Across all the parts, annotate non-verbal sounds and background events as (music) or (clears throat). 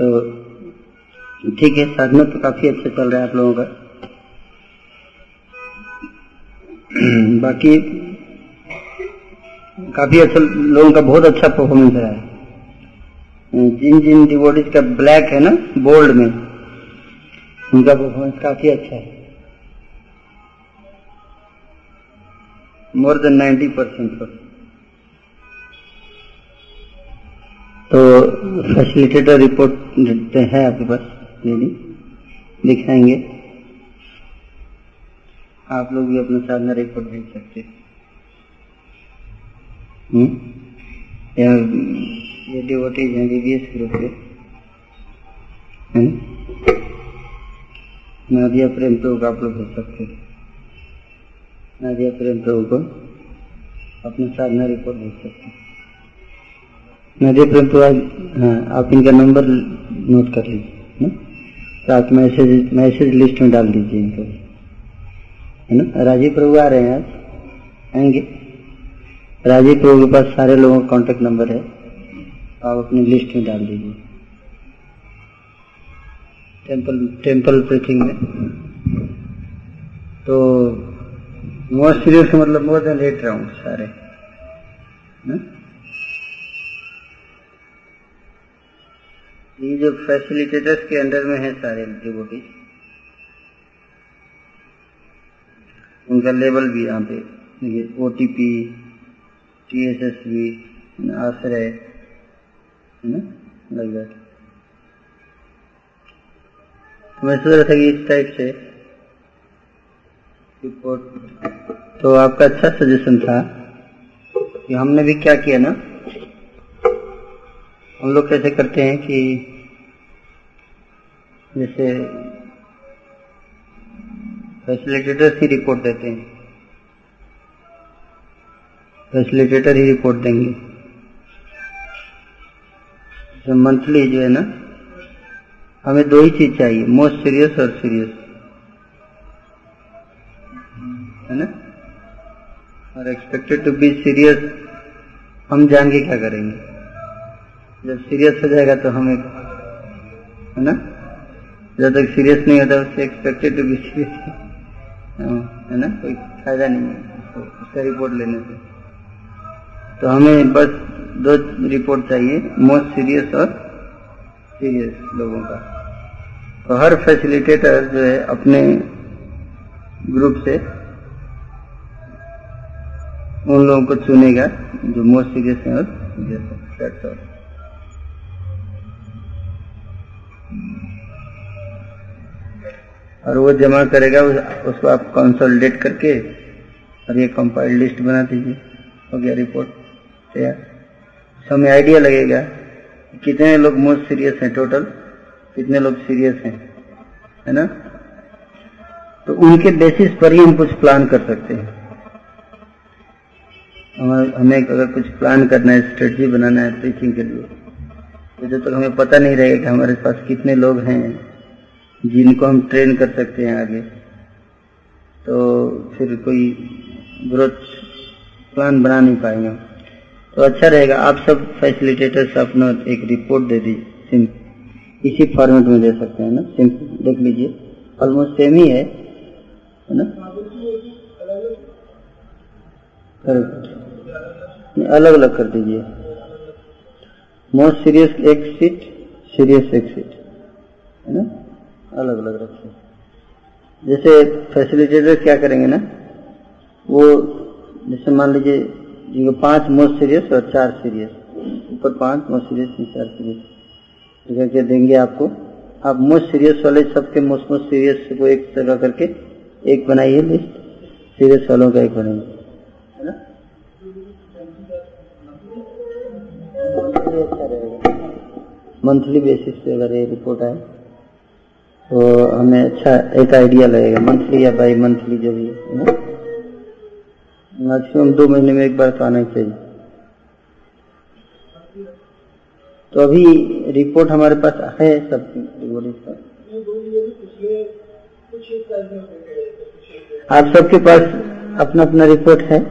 तो ठीक है, साधना तो काफ़ी अच्छा चल रहा है आप लोगों का। (clears throat) बाकी काफ़ी अच्छा लोगों का बहुत अच्छा परफॉर्मेंस रहा है। जिन जिन डिवोटीज का ब्लैक है ना बोल्ड में, उनका परफॉर्मेंस काफ़ी अच्छा है। मोर देन नाइन्टी परसेंट तो फैसिलिटेटर रिपोर्ट है आपके पास यदि दिखाएँगे। आप लोग भी अपना साधना रिपोर्ट भेज सकते हम्म? हैं ग्रुप के। है नादिया प्रेम प्रभु को आप लोग भेज सकते नादिया प्रेम प्रभु को अपना साधना रिपोर्ट भेज सकते नादिया प्रेम प्रभु हाँ आप इनका नंबर नोट कर लीजिए तो आप मैसेज मैसेज लिस्ट में डाल दीजिए इनको। है ना? राजीव प्रभु आ रहे हैं आज। आएँगे? राजीव प्रभु के पास सारे लोगों का कांटेक्ट नंबर है। आप अपनी लिस्ट में डाल दीजिए। टेंपल टेंपल प्रीचिंग में। तो मोस्ट सीरियस मतलब मोर देन एट राउंड सारे। ना? ये जो फैसिलिटेटर्स के अंडर में है सारे डिवोटीज उनका लेवल भी यहाँ पे O T P T S S B आश्रय, है ना दैट मैं सोच रहा था कि इस टाइप से रिपोर्ट तो आपका अच्छा सजेशन था कि हमने भी क्या किया ना, हम लोग कैसे करते हैं कि जैसे फैसिलिटेटर ही रिपोर्ट देते हैं। फैसिलिटेटर ही रिपोर्ट देंगे। तो मंथली जो है ना, हमें दो ही चीज़ चाहिए मोस्ट सीरियस और सीरियस है ना? और एक्सपेक्टेड टू बी सीरियस हम के क्या करेंगे? जब सीरियस हो जाएगा तो हमें, है ना? जब तक सीरियस नहीं होता, उससे एक्सपेक्टेड टू बी सीरियस है। ना? कोई फ़ायदा नहीं है उसका रिपोर्ट लेने से। तो हमें बस दो रिपोर्ट चाहिए मोस्ट सीरियस और सीरियस लोगों का। तो हर फैसिलिटेटर जो है, अपने ग्रुप से उन लोगों को चुनेगा, जो मोस्ट सीरियस है और सीरियस है। और वो जमा करेगा उस, उसको आप कंसोलिडेट करके और ये कंपाइल लिस्ट बना दीजिए। हो गया रिपोर्ट तैयार। समय आइडिया लगेगा कितने लोग मोस्ट सीरियस हैं टोटल कितने लोग सीरियस हैं है ना? तो उनके बेसिस पर ही हम कुछ प्लान कर सकते हैं। हमें अगर कुछ प्लान करना है स्ट्रेटजी बनाना है टीचिंग के लिए तो जब तक हमें पता नहीं रहेगा कि हमारे पास कितने लोग हैं जिनको हम ट्रेन कर सकते हैं आगे। तो फिर कोई ग्रोथ प्लान बना नहीं पाएँगे। तो अच्छा रहेगा। आप सब फैसिलिटेटर्स अपना एक रिपोर्ट दे दीजिए इसी फॉर्मेट में दे सकते हैं ना? सिंपल देख लीजिए। ऑलमोस्ट सेम ही है। है ना? अलग अलग कर दीजिए। मोस्ट सीरियस एक सीट सीरियस एक सीट है ना? अलग अलग रखिए जैसे फैसिलिटेटर क्या करेंगे ना, वो जैसे मान लीजिए, जिनको पाँच मोस्ट सीरियस और चार सीरियस ऊपर पाँच मोस्ट सीरियस चार सीरियस करके देंगे आपको? आप मोस्ट सीरियस वाले सबके मोस्ट मोस्ट सीरियस को एक जगह करके एक बनाइए लिस्ट सीरियस वालों का एक बनाइए। है ना? मंथली बेसिस पे अगर ये रिपोर्ट आए। तो हमें अच्छा एक आइडिया लगेगा मंथली या बाई मंथली जो भी मैक्सिमम दो महीने में एक बार तो आना चाहिए। तो अभी रिपोर्ट हमारे पास है सब आप सबके पास अपना अपना रिपोर्ट है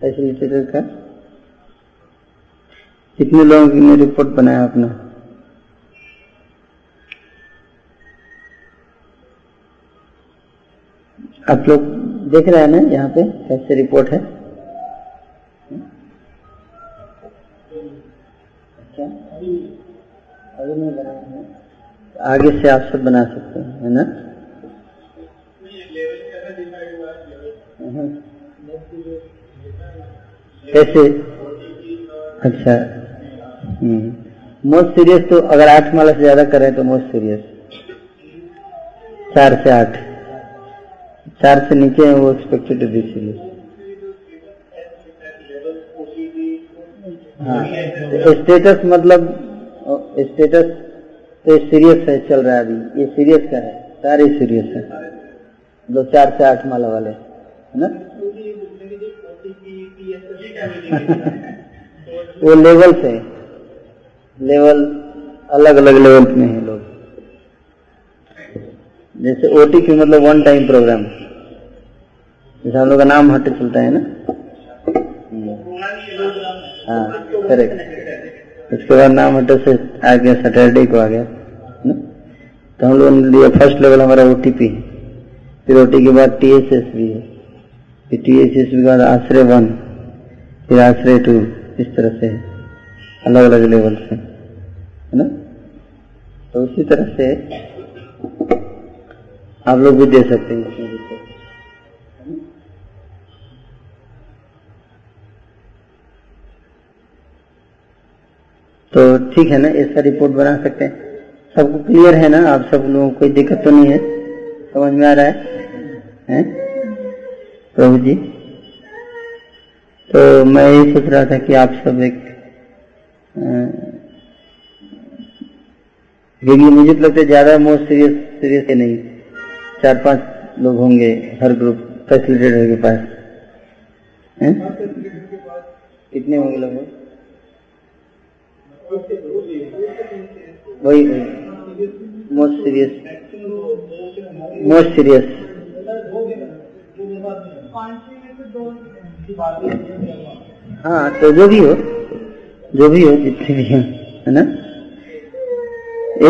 फैसिलिटेटर का? कितने लोगों ने रिपोर्ट बनाया अपना आप लोग देख रहे हैं ना यहाँ पे कैसे रिपोर्ट है? आगे से आप सब बना सकते हैं है ना? कैसे अच्छा। मोस्ट सीरियस तो अगर आठ माला से ज़्यादा करें तो मोस्ट सीरियस चार से आठ। चार से नीचे है, वो एक्सपेक्टेड टू बी सीरियस हाँ। स्टेटस मतलब स्टेटस तो सीरियस है, चल रहा है अभी। ये सीरियस का है, सारे सीरियस है। दो चार से आठ माला वाले, है ना? वो लेवल से लेवल अलग अलग लेवल में है लोग। जैसे ओटी की मतलब वन टाइम प्रोग्राम जैसे हम लोग का नाम हटे चलता है ना? हाँ करेक्ट उसके बाद नाम हटे से आ गया सैटरडे को आ गया, ना? तो हम लोग ने लिया फ़र्स्ट लेवल हमारा ओटीपी फिर ओटी के बाद टी एस एस भी है। फिर टी एस एस के बाद आश्रय वन, फिर आश्रय टू इस तरह से अलग अलग लेवल से, है ना? तो उसी तरह से आप लोग भी दे सकते हैं। तो ठीक है ना ऐसा रिपोर्ट बना सकते हैं। सबको क्लियर है ना? आप सब लोगों को कोई दिक्कत तो नहीं है? समझ में आ रहा है, है? प्रभु जी। तो मैं यही सोच रहा था कि आप सब एक क्योंकि मुझे तो लगता है ज़्यादा मोस्ट सीरियस सीरियस नहीं। चार पाँच लोग होंगे हर ग्रुप फैसिलिटेटर के पास। कितने होंगे लगभग? वही मोस्ट सीरियस मोस्ट सीरियस हाँ तो जो भी हो, जो भी हो, जितने भी हो, है ना?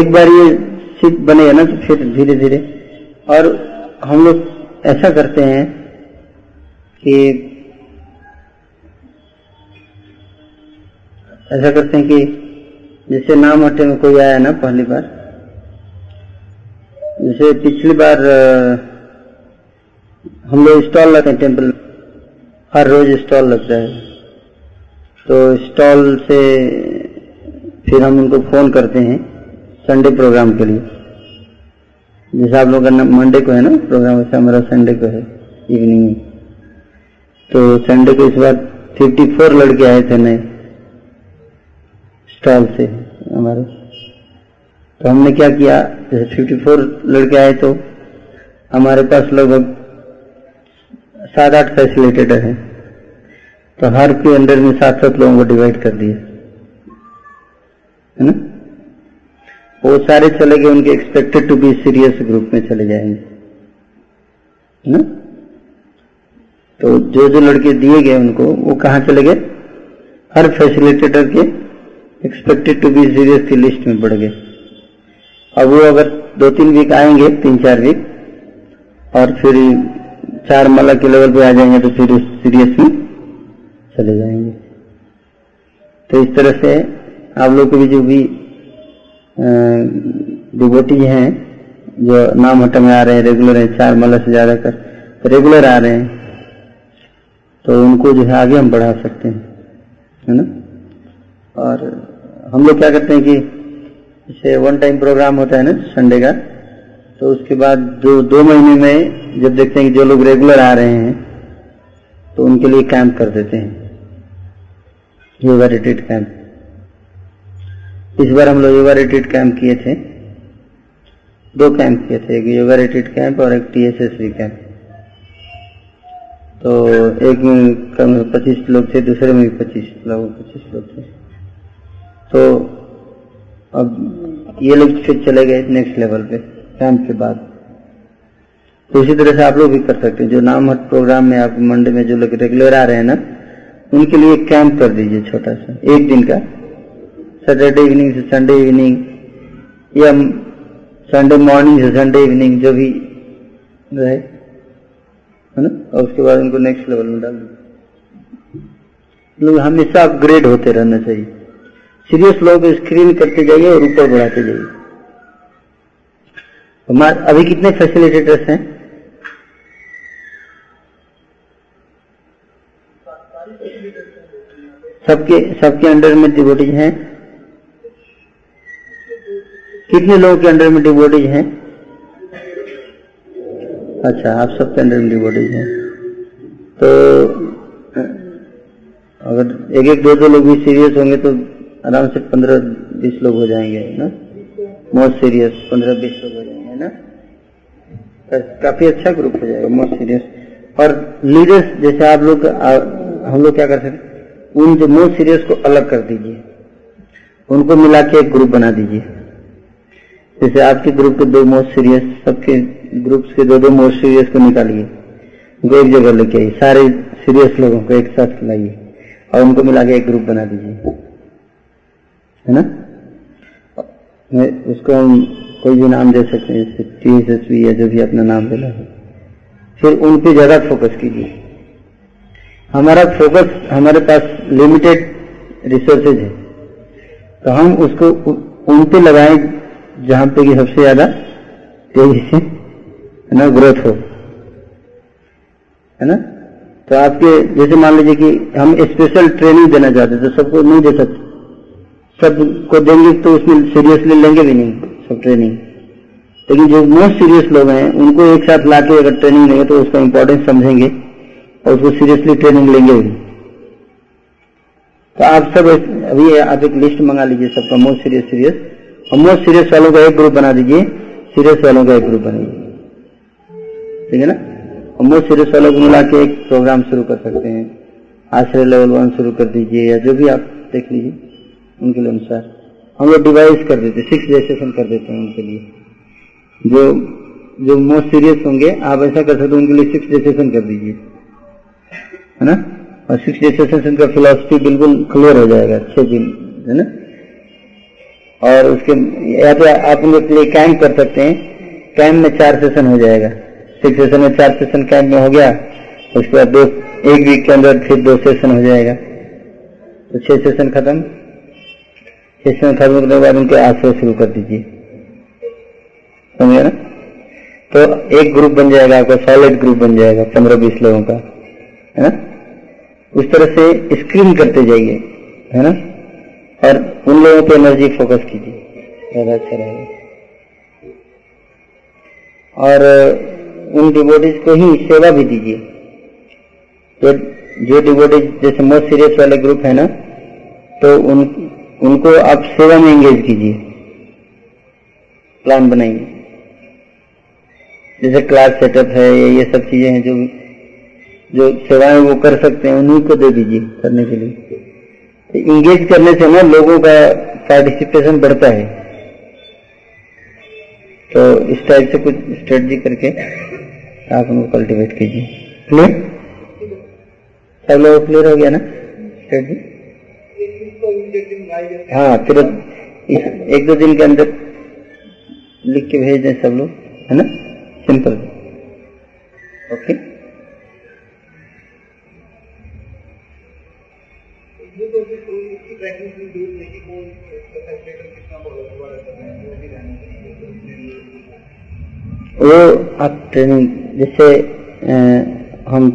एक बार ये सिप बनेगा ना तो फिर धीरे धीरे और हम लोग ऐसा करते हैं कि ऐसा करते हैं कि जैसे नाम हटे में कोई आया ना पहली बार? जैसे पिछली बार हम लोग स्टॉल लगाते हैं टेंपल हर रोज स्टॉल लगता है। तो स्टॉल से फिर हम उनको फ़ोन करते हैं संडे प्रोग्राम के लिए। जैसे आप लोग का मंडे को है ना प्रोग्राम, वैसे हमारा संडे को है, इवनिंग में। तो संडे को इस बार फिफ्टी फोर लड़के आए थे नए। स्टॉल से हमारे। तो हमने क्या किया? जैसे फिफ्टी फोर लड़के आए तो हमारे पास लगभग सात आठ फैसिलिटेटर हैं। तो हर के अंडर में सात सात लोगों को डिवाइड कर दिया। है ना? वो सारे चले गए, उनके expected to be serious group में चले जाएँगे। ना? तो जो जो लड़के दिए गए उनको, वो कहाँ चले गए? हर फैसिलिटेटर के एक्सपेक्टेड टू बी सीरियस की लिस्ट में बढ़ गए। अब वो अगर दो तीन वीक आएँगे तीन चार वीक और फिर चार माला के लेवल पे आ जाएँगे तो फिर सीरियस में चले जाएँगे। तो इस तरह से आप लोग के भी जो भी डिबोटी हैं, जो नाम हटा में आ रहे हैं रेगुलर है, चार माला से ज़्यादा कर रेगुलर आ रहे हैं तो उनको जो है आगे हम बढ़ा सकते हैं, है ना? और हम लोग क्या करते हैं कि जैसे वन टाइम प्रोग्राम होता है ना संडे का तो उसके बाद दो दो महीने में जब देखते हैं कि जो लोग रेगुलर आ रहे हैं तो उनके लिए कैंप कर देते हैं। योगा रिट्रीट कैंप इस बार हम लोग योगा रिट्रीट कैंप किए थे। दो कैंप किए थे, एक योगा रिट्रीट कैंप और एक टीएसएसवी कैंप तो एक में कम पच्चीस लोग थे, दूसरे में भी पच्चीस लोग पच्चीस लोग थे। तो अब ये लोग फिर चले गए नेक्स्ट लेवल पे कैंप के बाद। तो इसी तरह से आप लोग भी कर सकते हैं। जो नाम हट प्रोग्राम में आप मंडे में जो लोग रेगुलर आ रहे हैं ना, उनके लिए कैंप कर दीजिए छोटा सा। एक दिन का। सैटरडे इवनिंग से संडे इवनिंग या संडे मॉर्निंग से संडे इवनिंग जो भी रहे, है ना? और उसके बाद उनको नेक्स्ट लेवल में डाल दो मतलब हमेशा अपग्रेड होते रहना चाहिए। सीरियस लोग स्क्रीन करते जाइए और ऊपर बढ़ाते जाइए। हमारे, अभी कितने फैसिलिटेटर्स हैं? सबके सबके अंडर में डिवोटीज हैं। कितने लोगों के अंडर में डिवोटीज हैं? अच्छा आप सबके अंडर में डिवोटीज हैं। तो अगर एक एक दो दो लोग भी सीरियस होंगे तो आराम से पंद्रह बीस लोग हो जाएँगे ना? मोस्ट सीरियस पंद्रह बीस लोग हो जाएँगे ना? काफ़ी अच्छा ग्रुप हो जाएगा मोस्ट सीरियस और लीडर्स जैसे आप लोग हम लोग क्या कर सकते उन जो मोस्ट सीरियस को अलग कर दीजिए। उनको मिला के एक ग्रुप बना दीजिए। जैसे आपके ग्रुप के दो मोस्ट सीरियस सबके ग्रुप्स के दो दो मोस्ट सीरियस को निकालिए। उनको एक जगह लेके आइए, सारे सीरियस लोगों को एक साथ लाइए और उनको मिला के एक ग्रुप बना दीजिए। है ना? उसको हम कोई भी नाम दे सकते हैं, जैसे टी एस या जो भी अपना नाम देना है। फिर उन पे ज़्यादा फोकस कीजिए। हमारा फोकस हमारे पास लिमिटेड रिसोर्सेज है। तो हम उसको उन पे लगाएँ जहाँ पे कि सबसे ज़्यादा तेज़ी से, है ना ग्रोथ हो। है ना? तो आपके, जैसे मान लीजिए कि हम स्पेशल ट्रेनिंग देना चाहते तो सबको नहीं दे सकते। सबको देंगे तो उसमें सीरियसली लेंगे भी नहीं, सब ट्रेनिंग लेकिन जो मोस्ट सीरियस लोग हैं, उनको एक साथ लाके अगर ट्रेनिंग लेंगे तो उसका इंपॉर्टेंस समझेंगे और उसको सीरियसली ट्रेनिंग लेंगे भी। तो आप सब अभी आप एक लिस्ट मंगा लीजिए सबका मोस्ट सीरियस सीरियस और मोस्ट सीरियस वालों का एक ग्रुप बना दीजिए सीरियस वालों का एक ग्रुप बनाइए ठीक है ना? और मोस्ट सीरियस वालों को मिला के एक प्रोग्राम शुरू कर सकते हैं। आश्रय लेवल वन शुरू कर दीजिए या जो भी आप देख लीजिए। उनके लिए अनुसार। हम लोग डिवाइस कर देते सिक्स रजिस्ट्रेशन कर देते हैं उनके लिए। जो जो मोस्ट सीरियस होंगे, आप ऐसा कर सकते हैं, उनके लिए सिक्स रजिस्ट्रेशन कर दीजिए। है ना? और सिक्स सेशन का फिलोसफी बिल्कुल क्लियर हो जाएगा छह दिन है ना? और उसके, या तो आप उनके लिए कैंप कर सकते हैं। कैंप में चार सेशन हो जाएगा। सिक्स सेशन में चार सेशन कैंप में हो गया। उसके बाद दो, एक वीक के अंदर फिर दो सेशन हो जाएगा। तो छह सेशन खत्म। खत्म करने के बाद उनके आश्रय शुरू कर दीजिए। समझे ना? तो एक ग्रुप बन जाएगा आपका सॉलिड ग्रुप बन जाएगा, पंद्रह बीस लोगों का, है ना? उस तरह से स्क्रीन करते जाइए, है ना? और उन लोगों पे एनर्जी फोकस कीजिए। ज़्यादा अच्छा रहेगा। और, उन डिवोटीज को ही सेवा भी दीजिए। तो जो डिवोटीज जैसे मोस्ट सीरियस वाले ग्रुप है ना तो उन उनको आप सेवा में एंगेज कीजिए। प्लान बनाइए। जैसे क्लास सेटअप है, या, ये सब चीज़ें हैं जो जो सेवाएँ वो कर सकते हैं, उन्हीं को दे दीजिए करने के लिए। तो इंगेज करने से ना लोगों का पार्टिसिपेशन बढ़ता है। तो इस टाइप से कुछ स्ट्रेटजी करके आप उनको कल्टिवेट कीजिए। क्लियर सब लोग क्लियर हो गया ना? स्ट्रेटजी हाँ फिर एक दो दिन के अंदर लिख के भेज दें सब लोग है ना? सिंपल ओके वो आप ट्रेनिंग जैसे हम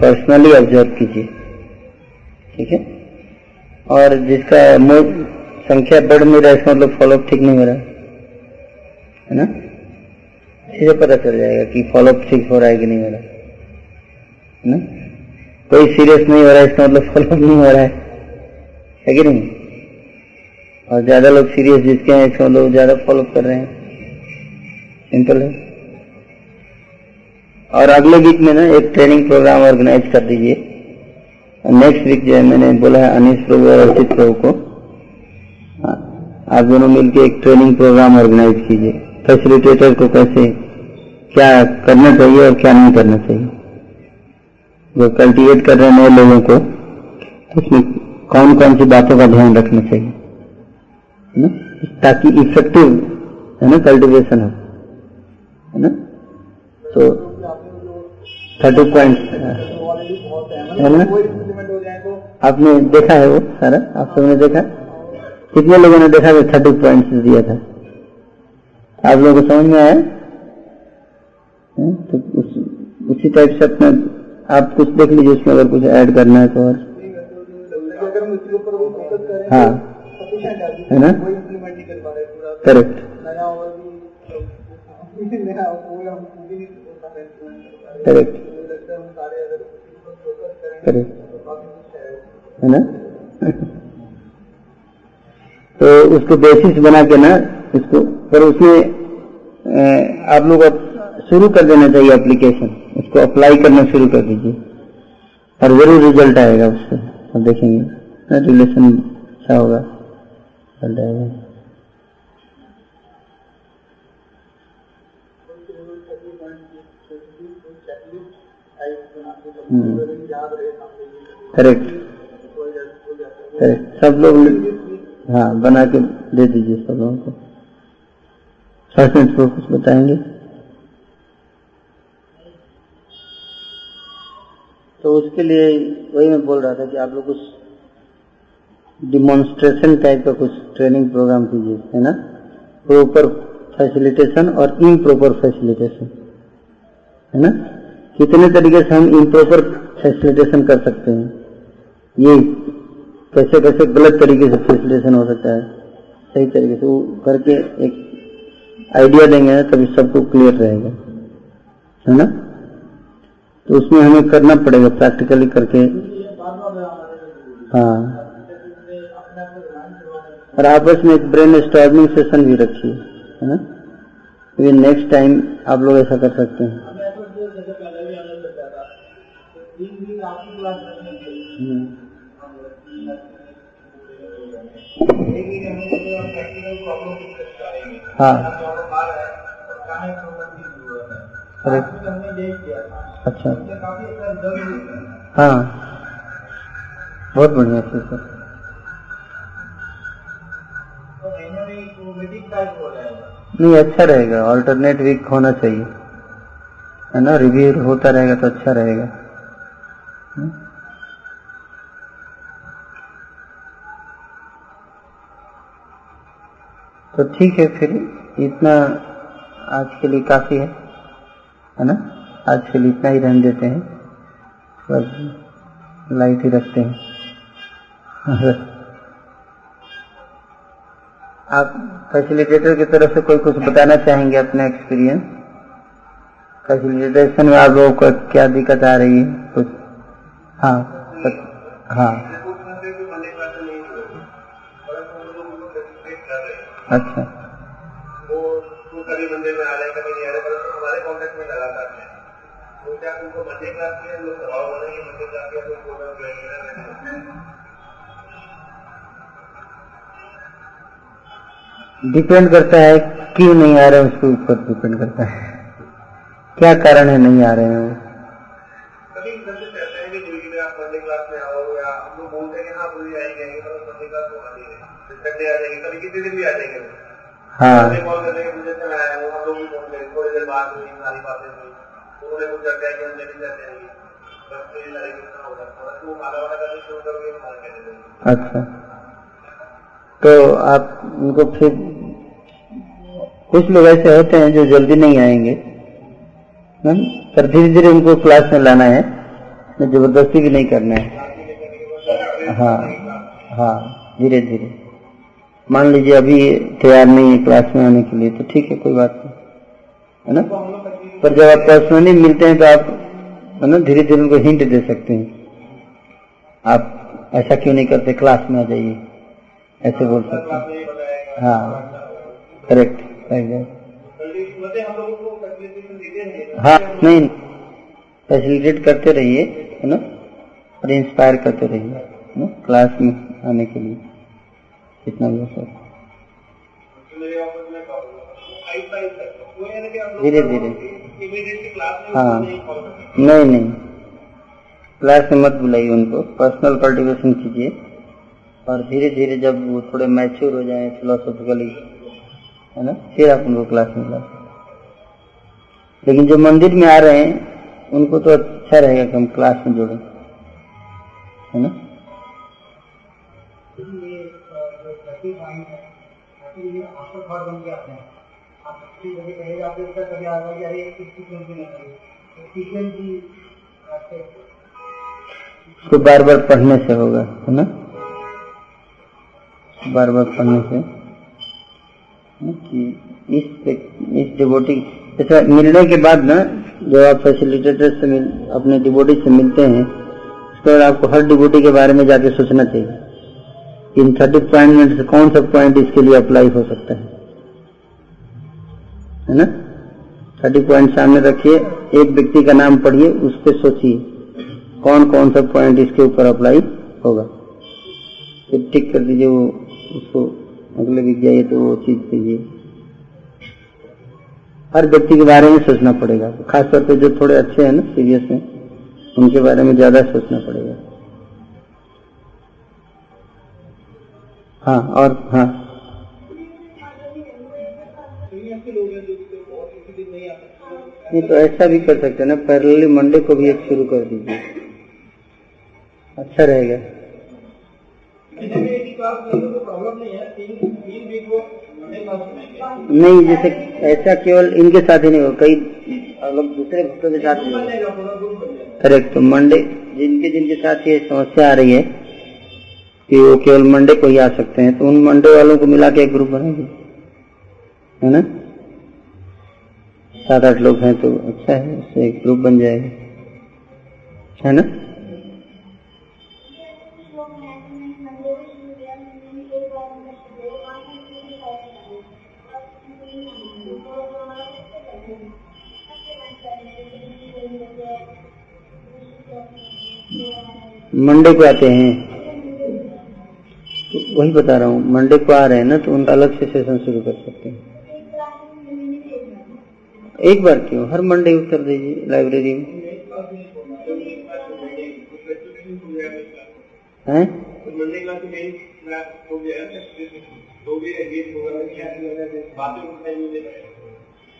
पर्सनली ऑब्ज़र्व कीजिए। ठीक है? और जिसका मोड, संख्या बढ़ नहीं रहा, इसका मतलब फॉलोअप ठीक नहीं हो रहा। है ना? इसे पता चल जाएगा कि फॉलोअप ठीक हो रहा है कि नहीं हो रहा। है ना? कोई सीरियस नहीं हो रहा है इसका मतलब फॉलोअप नहीं हो रहा है। है कि नहीं? और ज़्यादा लोग सीरियस जिसके हैं, इसका मतलब ज़्यादा फॉलोअप कर रहे हैं। सिंपल है। और अगले वीक में ना एक ट्रेनिंग प्रोग्राम ऑर्गेनाइज कर दीजिए। नेक्स्ट वीक जो है मैंने बोला है अनिश प्रभु और अर्चित प्रभु को हाँ, आप दोनों मिलकर एक ट्रेनिंग प्रोग्राम ऑर्गेनाइज कीजिए। फैसिलिटेटर को कैसे क्या करना चाहिए और क्या नहीं करना चाहिए। जो कल्टीवेट कर रहे हैं नए लोगों को तो उसमें कौन कौन सी बातों का ध्यान रखना चाहिए है ना? ताकि इफ़ेक्टिव है ना कल्टीवेशन हो है ना? तो थर्टी पॉइंट है ना? आपने देखा है वो सारा? आप सबने देखा? कितने लोगों ने देखा कि थर्टी पॉइंट दिया था? आप लोगों को समझ में आया? तो उस, उसी टाइप से अपना आप कुछ देख लीजिए उसमें अगर कुछ ऐड करना है तो और। हाँ। है ना? करेक्ट करेक्ट करेक्ट है ना? तो उसको बेसिस बना के ना इसको, पर उसमें आप लोग शुरू कर देना चाहिए एप्लीकेशन उसको अप्लाई करना शुरू कर दीजिए। और ज़रूर रिज़ल्ट आएगा उससे। और देखेंगे। रिलेशन अच्छा होगा? करेक्ट सब लोग हाँ बना के दे दीजिए सब लोगों को। फ़र्स्ट मिनट को कुछ बताएँगे। तो उसके लिए वही मैं बोल रहा था कि आप लोग कुछ डिमॉन्स्ट्रेशन टाइप का कुछ ट्रेनिंग प्रोग्राम कीजिए, है ना? प्रॉपर फैसिलिटेशन और इम्प्रॉपर फैसिलिटेशन है ना? कितने तरीके से हम इम्प्रॉपर फैसिलिटेशन कर सकते हैं? ये कैसे कैसे गलत तरीके से फैसिलिटेशन हो सकता है? सही तरीके से वो करके एक आइडिया देंगे ना तभी सबको क्लियर रहेगा। है ना? तो उसमें हमें करना पड़ेगा प्रैक्टिकली करके। हाँ। और आपस में एक ब्रेन स्टॉर्मिंग सेशन भी रखिए है ना? तो नेक्स्ट टाइम आप लोग ऐसा कर सकते हैं। हाँ। अरे। अच्छा। हाँ। बहुत बढ़िया सर। सर नहीं अच्छा रहेगा। ऑल्टरनेट वीक होना चाहिए। है ना? रिव्यू होता रहेगा तो अच्छा रहेगा। तो ठीक है, फिर इतना आज के लिए काफ़ी है है ना? आज के लिए इतना ही रहने देते हैं। बस लाइट ही रखते हैं। (laughs) आप फैसिलिटेटर की तरफ़ से कोई कुछ बताना चाहेंगे अपना एक्सपीरियंस फैसिलिटेशन में आप लोगों को क्या दिक्कत आ रही है? कुछ हाँ हाँ। अच्छा। वो कभी मंदिर में आ रहे कभी नहीं आ रहे परंतु हमारे कॉन्टेक्ट में लगातार है। तो क्या उनको मध्य क्लास के लोग प्रभाव बने कि मध्य क्लास के प्रोग्राम डिपेंड करता है क्यों नहीं आ रहे उसके ऊपर डिपेंड करता है। क्या कारण है नहीं आ रहे हैं? वो किसी दिन भी आ जाएँगे। हाँ। कॉल करते हैं मुझे आया हूँ हम लोग भी फ़ोन करें थोड़ी देर बाद हुई सारी बातें हुई। उन्होंने कुछ चर्चा की बस तो ये सारी कितना होगा परंतु वो खाना वाना करने शुरू करोगे हमारा कहने अच्छा। तो आप उनको फिर कुछ लोग ऐसे होते हैं जो जल्दी नहीं आएँगे? पर धीरे धीरे उनको क्लास में लाना है ज़बरदस्ती भी नहीं करना है। हाँ। हाँ। धीरे धीरे मान लीजिए अभी तैयार नहीं है क्लास में आने के लिए तो ठीक है, कोई बात नहीं। है ना? पर जब आप पर्सनली मिलते हैं तो आप, है ना धीरे धीरे उनको हिंट दे सकते हैं। आप ऐसा क्यों नहीं करते क्लास में आ जाइए। ऐसे बोल सकते हैं। हाँ करेक्ट हाँ नहीं फैसिलिटेट करते रहिए, है ना? और इंस्पायर करते रहिए क्लास में आने के लिए। कितना भी हो धीरे धीरे। हाँ। नहीं नहीं। क्लास में मत बुलाइए उनको। पर्सनल कल्टीवेशन कीजिए। और धीरे धीरे जब वो थोड़े मैच्योर हो जाए फिलोसॉफिकली है ना, फिर आप उनको क्लास में ला लेकिन जो मंदिर में आ रहे हैं, उनको तो अच्छा रहेगा कि हम क्लास में जोड़े, है ना? उसको बार बार पढ़ने से होगा, है ना? बार बार पढ़ने से। कि इस इस डिबोटी अच्छा मिलने के बाद ना, जब आप फैसिलिटेटर से मिल, अपने डिबोटी से मिलते हैं, उसके बाद आपको हर डिबोटी के बारे में जाके सोचना चाहिए। इन थर्टी पॉइंट में कौन सा पॉइंट इसके लिए अप्लाई हो सकता है? है ना? थर्टी पॉइंट सामने रखिए, एक व्यक्ति का नाम पढ़िए, उस पर सोचिए कौन कौन सा पॉइंट इसके ऊपर अप्लाई होगा। फिर टिक कर दीजिए, वो उसको अगले वीक जाइए तो वो चीज़ दीजिए हर व्यक्ति के बारे में सोचना पड़ेगा। खासतौर पे जो थोड़े अच्छे हैं ना सीरियस में उनके बारे में ज़्यादा सोचना पड़ेगा। हाँ और हाँ। नहीं तो ऐसा भी कर सकते हैं ना, पैरेलली मंडे को भी एक शुरू कर दीजिए। अच्छा रहेगा। नहीं, जैसे ऐसा केवल इनके साथ ही नहीं हो कई लोग दूसरे भक्तों के साथ करेक्ट तो मंडे, जिनके जिनके साथ ये समस्या आ रही है, कि वो केवल मंडे को ही आ सकते हैं तो उन मंडे वालों को मिला के एक ग्रुप बनाएँगे है ना? सात आठ लोग हैं तो अच्छा है उससे एक ग्रुप बन जाएगा। है ना? मंडे को आते हैं। तो वही बता रहा हूँ, मंडे को आ रहे हैं ना तो उनका अलग से सेशन शुरू कर सकते हैं। एक बार क्यों? हर मंडे उत्तर दीजिए लाइब्रेरी में। हैं?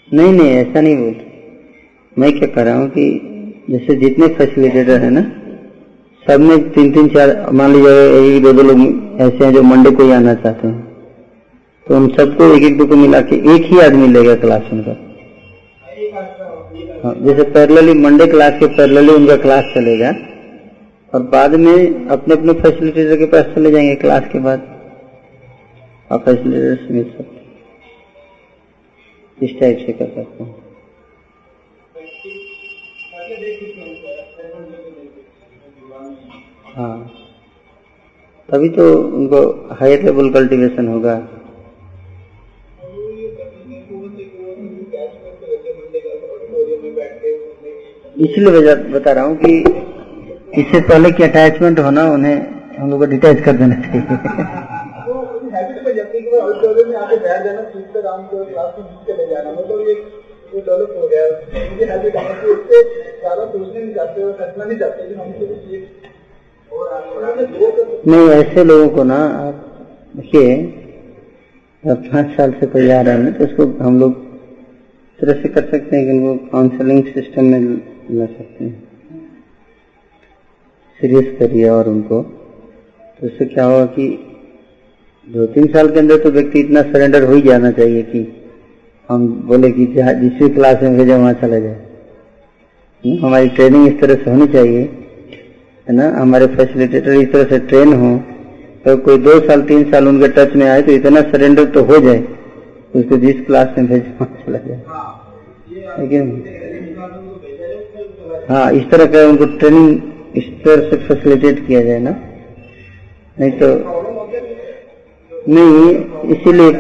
नहीं नहीं, ऐसा नहीं बोल मैं क्या कर रहा हूँ कि जैसे जितने फैसिलिटेटर है ना, सब में तीन तीन, चार, मान लीजिए एक, दो दो लोग ऐसे हैं जो मंडे को ही आना चाहते हैं तो उन सबको एक एक दो को मिला के एक ही आदमी लेगा क्लास उनका जैसे पैरेलली मंडे क्लास के पैरेलली उनका क्लास चलेगा, और बाद में अपने अपने फैसिलिटेटर के पास चले जाएँगे क्लास के बाद। और फैसिलिटेटर से मिल सकते इस टाइप से कर सकते हैं। हाँ तभी तो उनको हायर लेवल कल्टीवेशन होगा। इसलिए बता रहा हूँ कि इससे पहले की अटैचमेंट होना उन्हें हम लोग को डिटैच कर देना चाहिए। डेवलप हो गया। हैबिट इससे ज़्यादा सोचने नहीं चाहते और करना नहीं चाहते कि हमसे नहीं ऐसे लोगों को ना आप देखिए पाँच साल से कोई आ रहा है ना तो उसको हम लोग तरह से कर सकते हैं कि उनको काउंसलिंग सिस्टम में ला सकते हैं। सीरियस करिए और उनको। तो इससे क्या होगा कि दो तीन साल के अंदर तो व्यक्ति इतना सरेंडर हो ही जाना चाहिए कि हम बोले कि जिस भी क्लास में भेजे वहाँ चला जाए। हमारी ट्रेनिंग इस तरह से होनी चाहिए है ना? हमारे फैसिलिटेटर इस तरह से ट्रेन हो तो कोई दो साल तीन साल उनके टच में आए तो इतना सरेंडर तो हो जाए उसको जिस क्लास में भेजे वहाँ चला जाए। लेकिन हाँ इस तरह का उनको ट्रेनिंग इस तरह से फैसिलिटेट किया जाए ना। नहीं तो नहीं, इसीलिए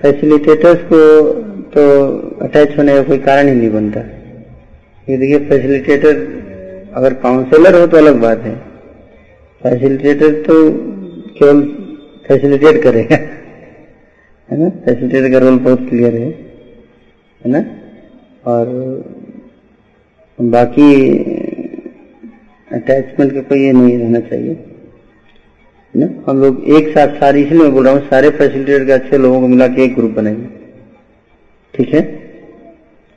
फैसिलिटेटर्स को तो अटैच होने का कोई कारण ही नहीं बनता। ये देखिए फैसिलिटेटर अगर काउंसलर हो तो अलग बात है। फैसिलिटेटर तो केवल फैसिलिटेट करेगा। है ना? फैसिलिटेटर का रोल बहुत क्लियर है। है ना? और बाकी अटैचमेंट का कोई ये नहीं रहना चाहिए, ना? हम लोग एक साथ सारे, इसलिए बोल रहा हूँ, सारे फैसिलिटेटर के अच्छे लोगों को मिला के एक ग्रुप बनाएँगे ठीक है?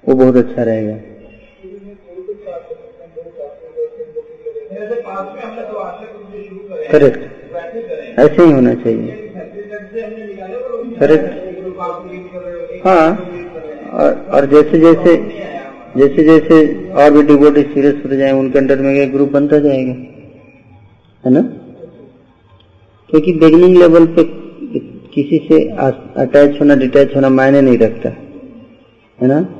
वो बहुत अच्छा रहेगा। करेक्ट ऐसे ही होना चाहिए। करेक्ट हाँ। और, और जैसे जैसे जैसे जैसे और भी डिवोटी सीरियस होते जाए उनके अंडर में ग्रुप बनता जाएगा। है ना? क्योंकि बिगनिंग लेवल पे किसी से अटैच होना डिटैच होना मायने नहीं रखता। है ना?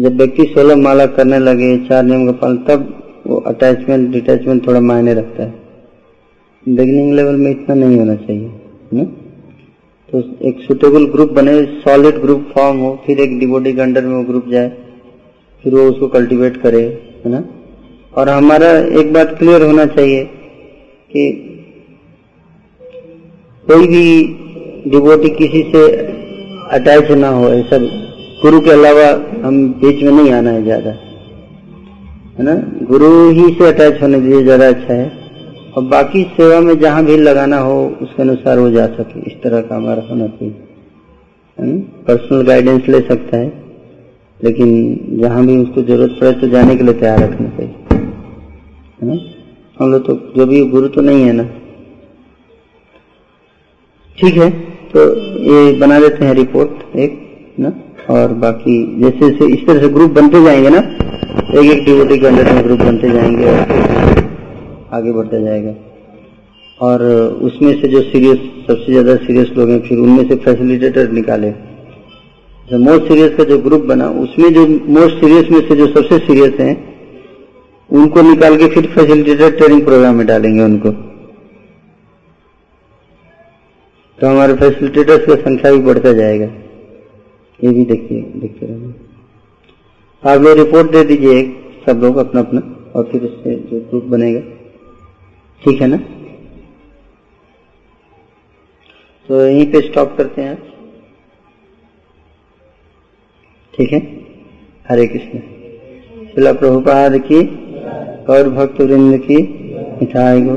जब व्यक्ति सोलह माला करने लगे चार नियम का पालन तब वो अटैचमेंट डिटैचमेंट थोड़ा मायने रखता है। बिगनिंग लेवल में इतना नहीं होना चाहिए। है ना? तो एक सुटेबल ग्रुप बने सॉलिड ग्रुप फॉर्म हो, फिर एक डिबोडी के अंडर में वो ग्रुप जाए, फिर वो उसको कल्टीवेट करे, है ना? और हमारा एक बात क्लियर होना चाहिए कि कोई भी डिबोटी किसी से अटैच ना हो, ऐसा गुरु के अलावा हम बीच में नहीं आना है ज़्यादा, है ना? गुरु ही से अटैच होने दीजिए ज़्यादा अच्छा है। और बाकी सेवा में जहाँ भी लगाना हो, उसके अनुसार वो जा सके। इस तरह का हमारा होना चाहिए। पर्सनल गाइडेंस ले सकता है, लेकिन जहाँ भी उसको ज़रूरत पड़े तो जाने के लिए तैयार रखना चाहिए। है ना? हम लोग तो जो भी गुरु तो नहीं है ना। ठीक है तो ये बना देते हैं रिपोर्ट एक, ना? और बाकी जैसे जैसे इस तरह से ग्रुप बनते जाएँगे ना एक एक डिवोटी के अंदर में ग्रुप बनते जाएँगे। और आगे बढ़ता जाएगा। और उसमें से जो सीरियस सबसे ज़्यादा सीरियस लोग हैं, फिर उनमें से फैसिलिटेटर निकाले। जो मोस्ट सीरियस का जो ग्रुप बना, उसमें जो मोस्ट सीरियस में से जो सबसे सीरियस हैं, उनको निकाल के फिर फैसिलिटेटर ट्रेनिंग प्रोग्राम में डालेंगे उनको। तो हमारे फैसिलिटेटर्स का संख्या भी बढ़ता जाएगा। ये भी देखिए देखते रहेंगे आप लोग रिपोर्ट दे दीजिए सब लोग अपना अपना और फिर उससे जो ग्रुप बनेगा। ठीक है ना? तो यहीं पे स्टॉप करते हैं ठीक है? हरे कृष्ण। शिला प्रभुपाद की और भक्त वृंद की मिठाई गो